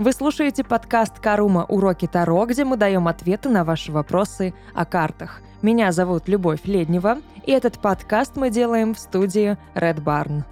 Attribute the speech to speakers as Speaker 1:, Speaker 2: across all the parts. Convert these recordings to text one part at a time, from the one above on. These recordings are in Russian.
Speaker 1: Вы слушаете подкаст «Карума. Уроки Таро», где мы даем ответы на ваши вопросы о картах. Меня зовут Любовь Леднева, и этот подкаст мы делаем в студии Red Barn.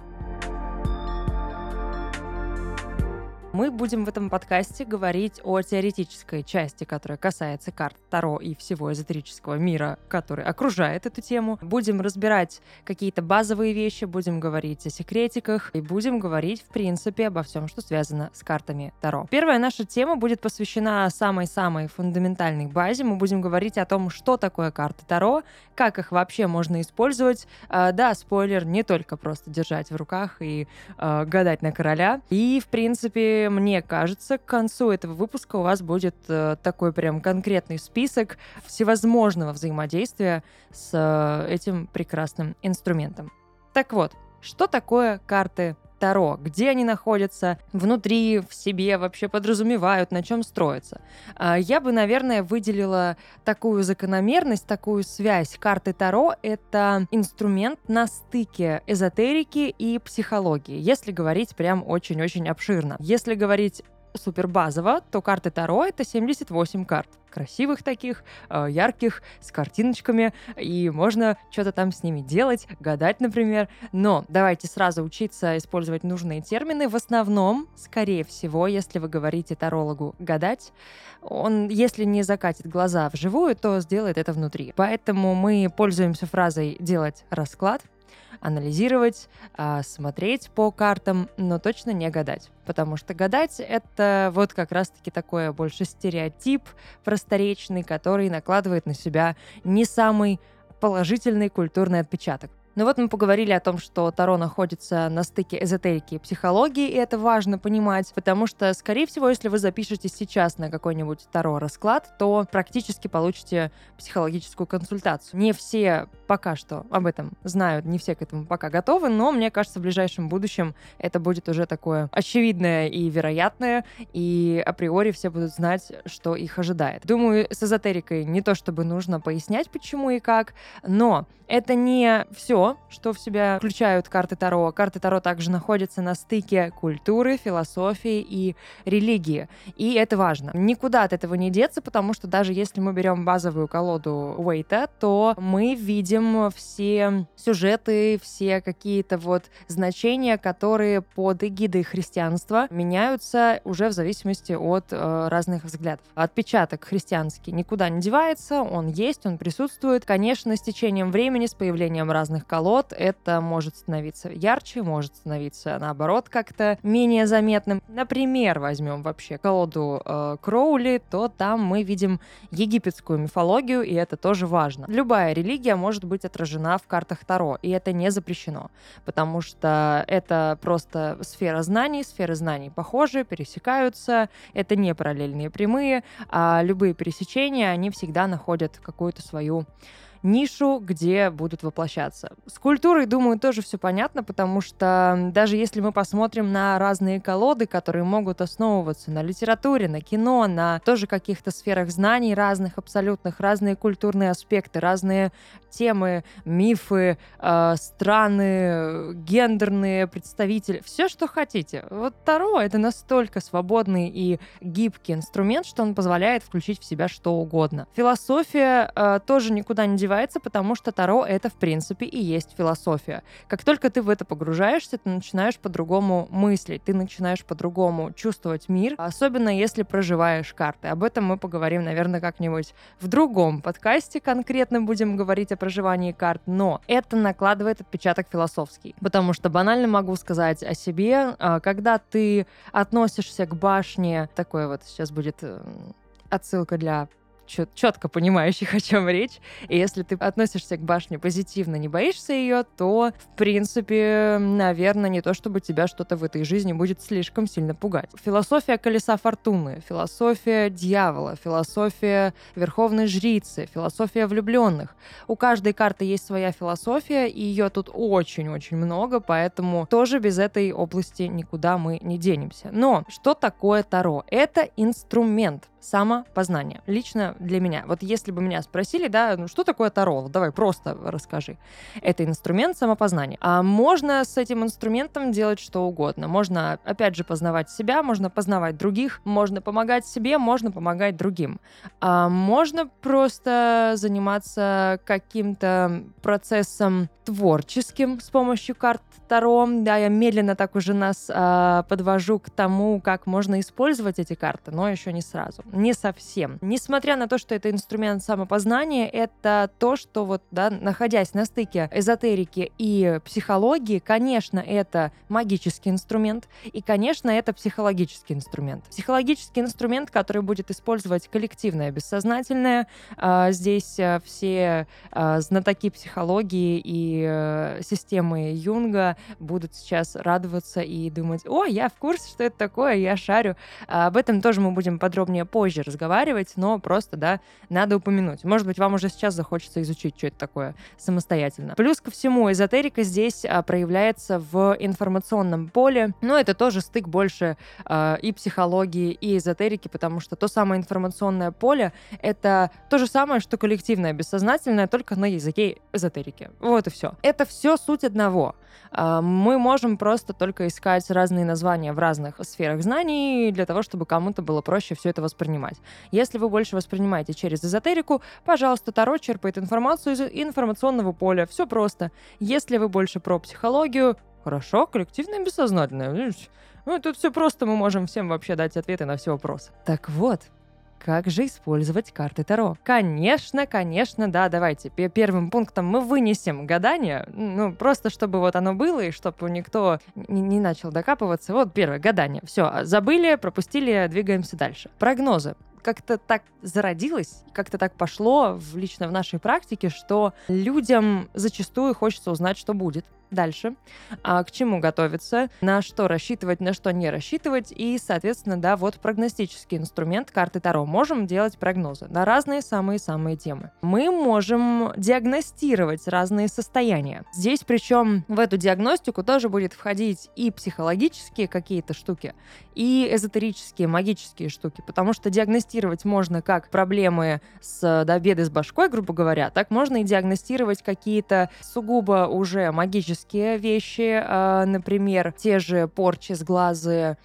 Speaker 1: Мы будем в этом подкасте говорить о теоретической части, которая касается карт Таро и всего эзотерического мира, который окружает эту тему. Будем разбирать какие-то базовые вещи, будем говорить о секретиках и будем говорить, в принципе, обо всем, что связано с картами Таро. Первая наша тема будет посвящена самой-самой фундаментальной базе. Мы будем говорить о том, что такое карты Таро, как их вообще можно использовать. А, да, спойлер, не только просто держать в руках и а, гадать на короля. И, в принципе, мне кажется, к концу этого выпуска у вас будет э, такой прям конкретный список всевозможного взаимодействия с э, этим прекрасным инструментом. Так вот, что такое карты Таро, где они находятся, внутри, в себе вообще подразумевают, на чем строятся. А, я бы, наверное, выделила такую закономерность, такую связь. Карты Таро — это инструмент на стыке эзотерики и психологии, если говорить прям очень-очень обширно. Если говорить супер базово, то карты Таро — это 78 карт. Красивых таких, э, ярких, с картиночками, и можно что-то там с ними делать, гадать, например. Но давайте сразу учиться использовать нужные термины. В основном, скорее всего, если вы говорите тарологу «гадать», он, если не закатит глаза вживую, то сделает это внутри. Поэтому мы пользуемся фразой «делать расклад», анализировать, а, смотреть по картам, но точно не гадать. Потому что гадать — это вот как раз-таки такое больше стереотип просторечный, который накладывает на себя не самый положительный культурный отпечаток. Ну вот мы поговорили о том, что Таро находится на стыке эзотерики и психологии, и это важно понимать, потому что, скорее всего, если вы запишетесь сейчас на какой-нибудь Таро расклад, то практически получите психологическую консультацию. Не все пока что об этом знают, не все к этому пока готовы, но мне кажется, в ближайшем будущем это будет уже такое очевидное и вероятное, и априори все будут знать, что их ожидает. Думаю, с эзотерикой не то чтобы нужно пояснять, почему и как, но это не все, что в себя включают карты Таро. Карты Таро также находятся на стыке культуры, философии и религии. И это важно. Никуда от этого не деться, потому что даже если мы берем базовую колоду Уэйта, то мы видим все сюжеты, все какие-то вот значения, которые под эгидой христианства меняются уже в зависимости от э, разных взглядов. Отпечаток христианский никуда не девается, он есть, он присутствует. Конечно, с течением времени, с появлением разных колод, это может становиться ярче, может становиться, наоборот, как-то менее заметным. Например, возьмем вообще колоду э, Кроули, то там мы видим египетскую мифологию, и это тоже важно. Любая религия может быть отражена в картах Таро, и это не запрещено, потому что это просто сфера знаний, сферы знаний похожи, пересекаются, это не параллельные прямые, а любые пересечения, они всегда находят какую-то свою нишу, где будут воплощаться. С культурой, думаю, тоже все понятно, потому что даже если мы посмотрим на разные колоды, которые могут основываться на литературе, на кино, на тоже каких-то сферах знаний разных, абсолютных, разные культурные аспекты, разные темы, мифы, э, страны, гендерные представители, все, что хотите. Вот Таро — это настолько свободный и гибкий инструмент, что он позволяет включить в себя что угодно. Философия э, тоже никуда не девается развивается, потому что Таро — это, в принципе, и есть философия. Как только ты в это погружаешься, ты начинаешь по-другому мыслить, ты начинаешь по-другому чувствовать мир, особенно если проживаешь карты. Об этом мы поговорим, наверное, как-нибудь в другом подкасте конкретно будем говорить о проживании карт, но это накладывает отпечаток философский, потому что банально могу сказать о себе, а, когда ты относишься к башне, такое вот сейчас будет э, отсылка для четко понимающих, о чем речь. И если ты относишься к башне позитивно, не боишься ее, то, в принципе, наверное, не то, чтобы тебя что-то в этой жизни будет слишком сильно пугать. Философия колеса фортуны, философия дьявола, философия верховной жрицы, философия влюбленных. У каждой карты есть своя философия, и ее тут очень-очень много, поэтому тоже без этой области никуда мы не денемся. Но что такое Таро? Это инструмент. Самопознание. Лично для меня. Вот если бы меня спросили, да, ну что такое Таро? Давай просто расскажи. Это инструмент самопознания. А можно с этим инструментом делать что угодно. Можно, опять же, познавать себя, можно познавать других, можно помогать себе, можно помогать другим. А можно просто заниматься каким-то процессом творческим с помощью карт Таро. Да, я медленно так уже нас а, подвожу к тому, как можно использовать эти карты, но еще не сразу не совсем. Несмотря на то, что это инструмент самопознания, это то, что вот, да, находясь на стыке эзотерики и психологии, конечно, это магический инструмент, и, конечно, это психологический инструмент. Психологический инструмент, который будет использовать коллективное бессознательное. А, здесь а, все а, знатоки психологии и системы Юнга будут сейчас радоваться и думать, о, я в курсе, что это такое, я шарю. Об этом тоже мы будем подробнее позже позже разговаривать, но просто, да, надо упомянуть. Может быть, вам уже сейчас захочется изучить, что это такое самостоятельно. Плюс ко всему, эзотерика здесь а, проявляется в информационном поле, но это тоже стык больше а, и психологии, и эзотерики, потому что то самое информационное поле — это то же самое, что коллективное бессознательное, только на языке эзотерики. Вот и все. Это все суть одного. А, мы можем просто только искать разные названия в разных сферах знаний для того, чтобы кому-то было проще все это воспринимать. Если вы больше воспринимаете через эзотерику, пожалуйста, Таро черпает информацию из информационного поля. Все просто. Если вы больше про психологию, хорошо, коллективное бессознательное. Ну, тут все просто, мы можем всем вообще дать ответы на все вопросы. Так вот, как же использовать карты Таро? Конечно, конечно, да, давайте. Первым пунктом мы вынесем гадание, ну, просто чтобы вот оно было, и чтобы никто не, не начал докапываться. Вот первое, гадание. Все, забыли, пропустили, двигаемся дальше. Прогнозы как-то так зародилось, как-то так пошло в, лично в нашей практике, что людям зачастую хочется узнать, что будет дальше, а, к чему готовиться, на что рассчитывать, на что не рассчитывать, и, соответственно, да, вот прогностический инструмент карты Таро. Можем делать прогнозы на разные самые-самые темы. Мы можем диагностировать разные состояния. Здесь, причем, в эту диагностику тоже будет входить и психологические какие-то штуки, и эзотерические, магические штуки, потому что диагностировать можно как проблемы с, да, беды с башкой, грубо говоря, так можно и диагностировать какие-то сугубо уже магические физические вещи, а, например, те же порчи с глаза,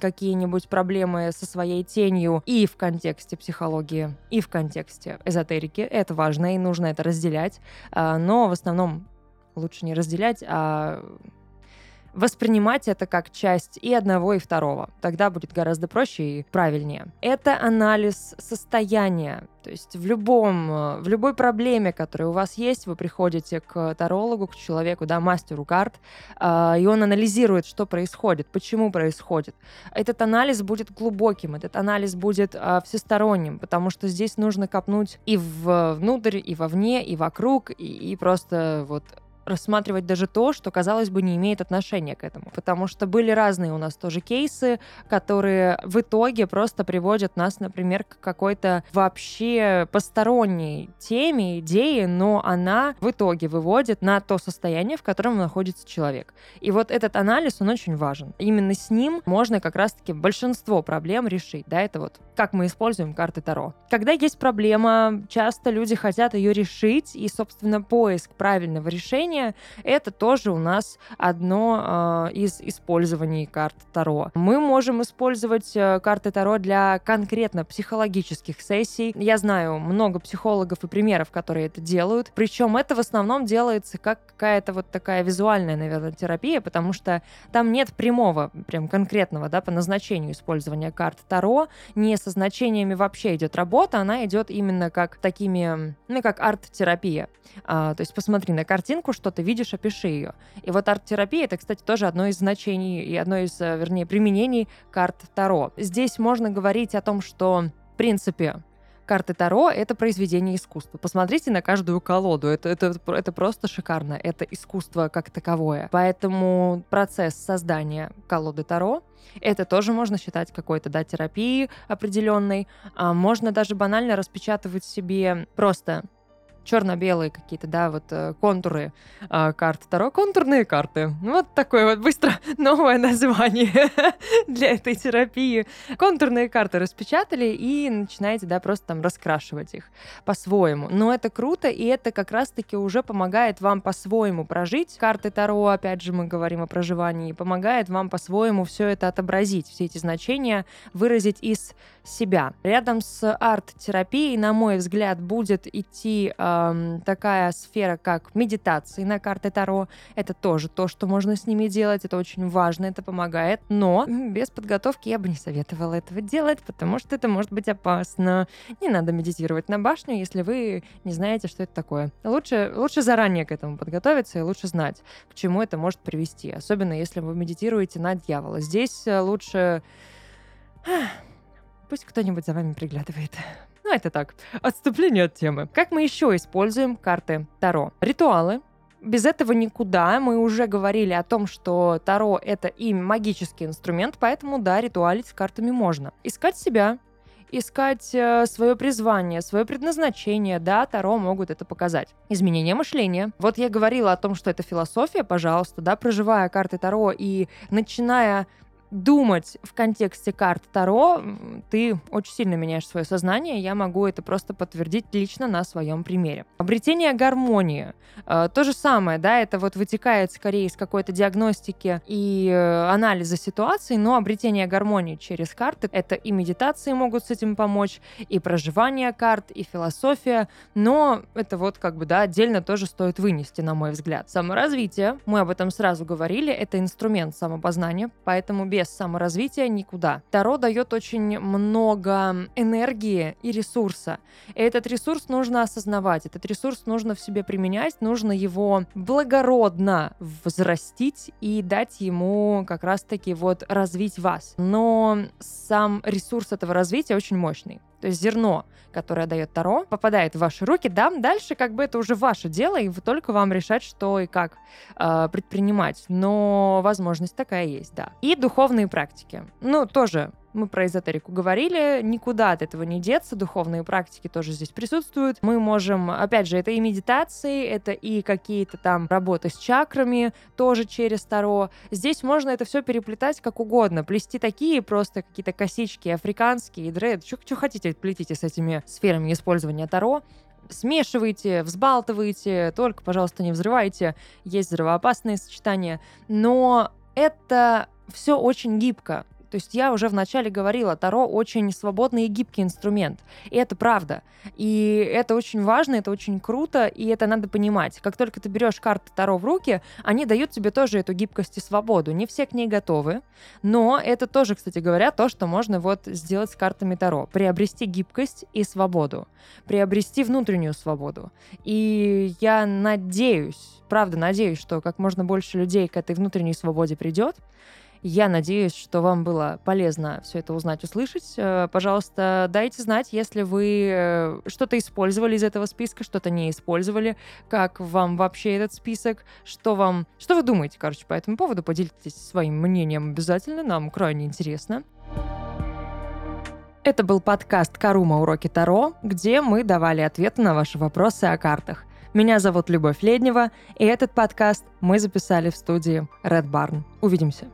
Speaker 1: какие-нибудь проблемы со своей тенью и в контексте психологии, и в контексте эзотерики. Это важно, и нужно это разделять. А, но в основном лучше не разделять, а воспринимать это как часть и одного, и второго. Тогда будет гораздо проще и правильнее. Это анализ состояния. То есть в любом, э, в любой проблеме, которая у вас есть, вы приходите к тарологу, к человеку, да, мастеру карт, э, и он анализирует, что происходит, почему происходит. Этот анализ будет глубоким, этот анализ будет э, всесторонним, потому что здесь нужно копнуть и внутрь, и вовне, и вокруг, и, и просто вот рассматривать даже то, что, казалось бы, не имеет отношения к этому. Потому что были разные у нас тоже кейсы, которые в итоге просто приводят нас, например, к какой-то вообще посторонней теме, идее, но она в итоге выводит на то состояние, в котором находится человек. И вот этот анализ, он очень важен. Именно с ним можно как раз-таки большинство проблем решить. Да, это вот как мы используем карты Таро. Когда есть проблема, часто люди хотят ее решить, и, собственно, поиск правильного решения чтения, это тоже у нас одно э, из использований карт Таро. Мы можем использовать э, карты Таро для конкретно психологических сессий. Я знаю много психологов и примеров, которые это делают. Причем это в основном делается как какая-то вот такая визуальная, наверное, терапия, потому что там нет прямого, прям конкретного, да, по назначению использования карт Таро. Не со значениями вообще идет работа, она идет именно как такими, ну, как арт-терапия. А, то есть посмотри на картинку, что ты видишь, опиши ее. И вот арт-терапия — это, кстати, тоже одно из значений и одно из, э, вернее, применений карт Таро. Здесь можно говорить о том, что, в принципе, карты Таро — это произведение искусства. Посмотрите на каждую колоду. Это, это, это просто шикарно. Это искусство как таковое. Поэтому процесс создания колоды Таро это тоже можно считать какой-то, да, терапией определенной. А можно даже банально распечатывать себе просто черно-белые какие-то, да, вот э, контуры э, карт Таро, контурные карты. Вот такое вот быстро новое название для этой терапии. Контурные карты распечатали и начинаете, да, просто там раскрашивать их по-своему. Но это круто, и это как раз-таки уже помогает вам по-своему прожить карты Таро, опять же, мы говорим о проживании, помогает вам по-своему все это отобразить, все эти значения выразить из себя. Рядом с арт-терапией, на мой взгляд, будет идти эм, такая сфера, как медитации на карты Таро. Это тоже то, что можно с ними делать. Это очень важно, это помогает. Но без подготовки я бы не советовала этого делать, потому что это может быть опасно. Не надо медитировать на башню, если вы не знаете, что это такое. Лучше, лучше заранее к этому подготовиться и лучше знать, к чему это может привести. Особенно если вы медитируете на дьявола. Здесь э, лучше Пусть кто-нибудь за вами приглядывает. Ну, это так, отступление от темы. Как мы еще используем карты Таро? Ритуалы, без этого никуда. Мы уже говорили о том, что Таро — это и магический инструмент, поэтому, да, ритуалить с картами можно. Искать себя, искать э, свое призвание, свое предназначение, да, Таро могут это показать. Изменение мышления. Вот я говорила о том, что это философия, пожалуйста, да, проживая карты Таро и начиная думать в контексте карт Таро, ты очень сильно меняешь свое сознание. Я могу это просто подтвердить лично на своем примере. Обретение гармонии. Э, то же самое, да, это вот вытекает скорее из какой-то диагностики и э, анализа ситуации, но обретение гармонии через карты — это и медитации могут с этим помочь, и проживание карт, и философия, но это вот как бы, да, отдельно тоже стоит вынести, на мой взгляд. Саморазвитие, мы об этом сразу говорили, это инструмент самопознания, поэтому без без саморазвития никуда. Таро дает очень много энергии и ресурса. И этот ресурс нужно осознавать, этот ресурс нужно в себе применять, нужно его благородно взрастить и дать ему как раз-таки вот развить вас. Но сам ресурс этого развития очень мощный. То есть зерно, которое дает Таро, попадает в ваши руки, да, дальше как бы это уже ваше дело, и только вам решать, что и как э, предпринимать. Но возможность такая есть, да. И духовные практики. Ну, тоже мы про эзотерику говорили, никуда от этого не деться, духовные практики тоже здесь присутствуют. Мы можем, опять же, это и медитации, это и какие-то там работы с чакрами, тоже через Таро. Здесь можно это все переплетать как угодно, плести такие просто какие-то косички африканские, дред, что хотите, плетите с этими сферами использования Таро смешивайте, взбалтывайте, только, пожалуйста, не взрывайте, есть взрывоопасные сочетания, но это все очень гибко. То есть я уже вначале говорила, Таро очень свободный и гибкий инструмент. И это правда. И это очень важно, это очень круто, и это надо понимать. Как только ты берешь карты Таро в руки, они дают тебе тоже эту гибкость и свободу. Не все к ней готовы, но это тоже, кстати говоря, то, что можно вот сделать с картами Таро. Приобрести гибкость и свободу. Приобрести внутреннюю свободу. И я надеюсь, правда надеюсь, что как можно больше людей к этой внутренней свободе придет, я надеюсь, что вам было полезно все это узнать, услышать. Э, пожалуйста, дайте знать, если вы э, что-то использовали из этого списка, что-то не использовали, как вам вообще этот список, что вам, что вы думаете, короче, по этому поводу, поделитесь своим мнением обязательно, нам крайне интересно. Это был подкаст «Карума. Уроки Таро», где мы давали ответы на ваши вопросы о картах. Меня зовут Любовь Леднева, и этот подкаст мы записали в студии Red Barn. Увидимся.